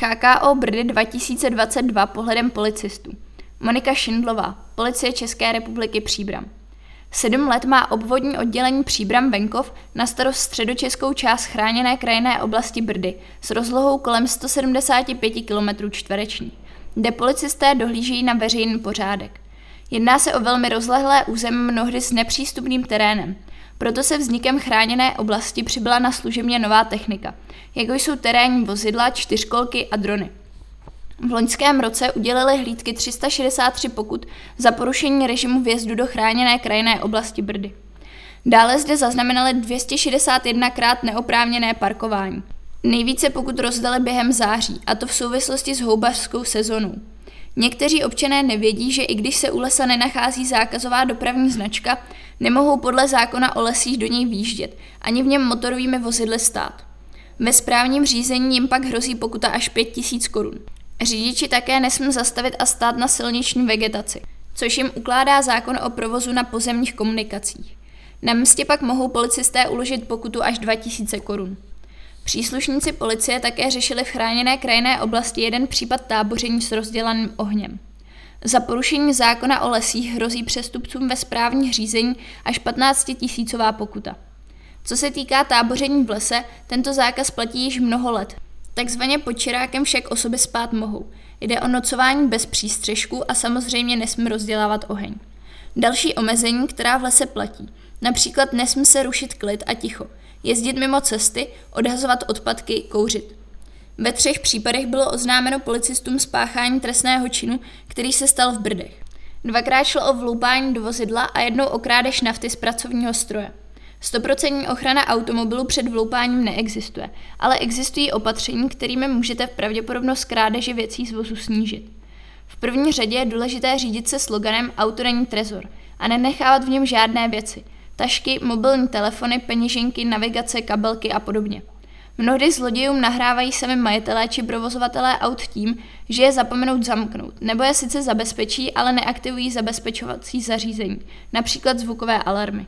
HKO Brdy 2022 pohledem policistů. Monika Šindlová, Policie České republiky Příbram. Sedm let má obvodní oddělení Příbram Venkov na starost středočeskou část chráněné krajinné oblasti Brdy s rozlohou kolem 175 km čtvereční, kde policisté dohlížejí na veřejný pořádek. Jedná se o velmi rozlehlé území mnohdy s nepřístupným terénem, proto se vznikem chráněné oblasti přibyla na služebně nová technika, jako jsou terénní vozidla, čtyřkolky a drony. V loňském roce udělili hlídky 363 pokut za porušení režimu vjezdu do chráněné krajinné oblasti Brdy. Dále zde zaznamenali 261 krát neoprávněné parkování. Nejvíce pokud rozdali během září, a to v souvislosti s houbařskou sezonou. Někteří občané nevědí, že i když se u lesa nenachází zákazová dopravní značka, nemohou podle zákona o lesích do něj výjíždět, ani v něm motorovými vozidly stát. Ve správním řízení jim pak hrozí pokuta až 5000 korun. Řidiči také nesmí zastavit a stát na silniční vegetaci, což jim ukládá zákon o provozu na pozemních komunikacích. Na místě pak mohou policisté uložit pokutu až 2000 korun. Příslušníci policie také řešili v chráněné krajinné oblasti jeden případ táboření s rozdělaným ohněm. Za porušení zákona o lesích hrozí přestupcům ve správních řízení až 15 tisícová pokuta. Co se týká táboření v lese, tento zákaz platí již mnoho let. Takzvaně pod čirákem však osoby spát mohou. Jde o nocování bez přístřežku a samozřejmě nesmí rozdělávat oheň. Další omezení, která v lese platí. Například nesmí se rušit klid a ticho, jezdit mimo cesty, odhazovat odpadky, kouřit. Ve třech případech bylo oznámeno policistům spáchání trestného činu, který se stal v Brdech. Dvakrát šlo o vloupání do vozidla a jednou o krádež nafty z pracovního stroje. Stoprocentní ochrana automobilu před vloupáním neexistuje, ale existují opatření, kterými můžete v pravděpodobnost krádeže věcí z vozu snížit. V první řadě je důležité řídit se sloganem Auto není trezor a nenechávat v něm žádné věci. Tašky, mobilní telefony, peněženky, navigace, kabelky a podobně. Mnohdy zlodějům nahrávají sami majitelé či provozovatelé aut tím, že je zapomenout zamknout, nebo je sice zabezpečí, ale neaktivují zabezpečovací zařízení, například zvukové alarmy.